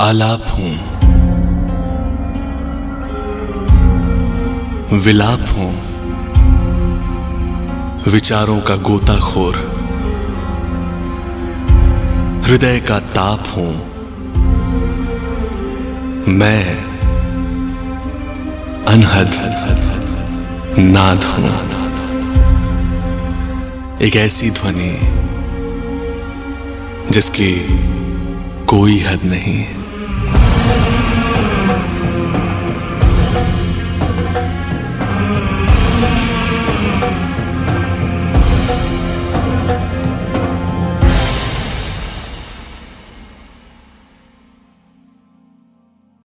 आलाप हूँ। विलाप हूँ। विचारों का गोताखोर। हृदय का ताप हूँ। मैं अनहद नाद हूँ। एक ऐसी ध्वनि जिसकी कोई हद नहीं love.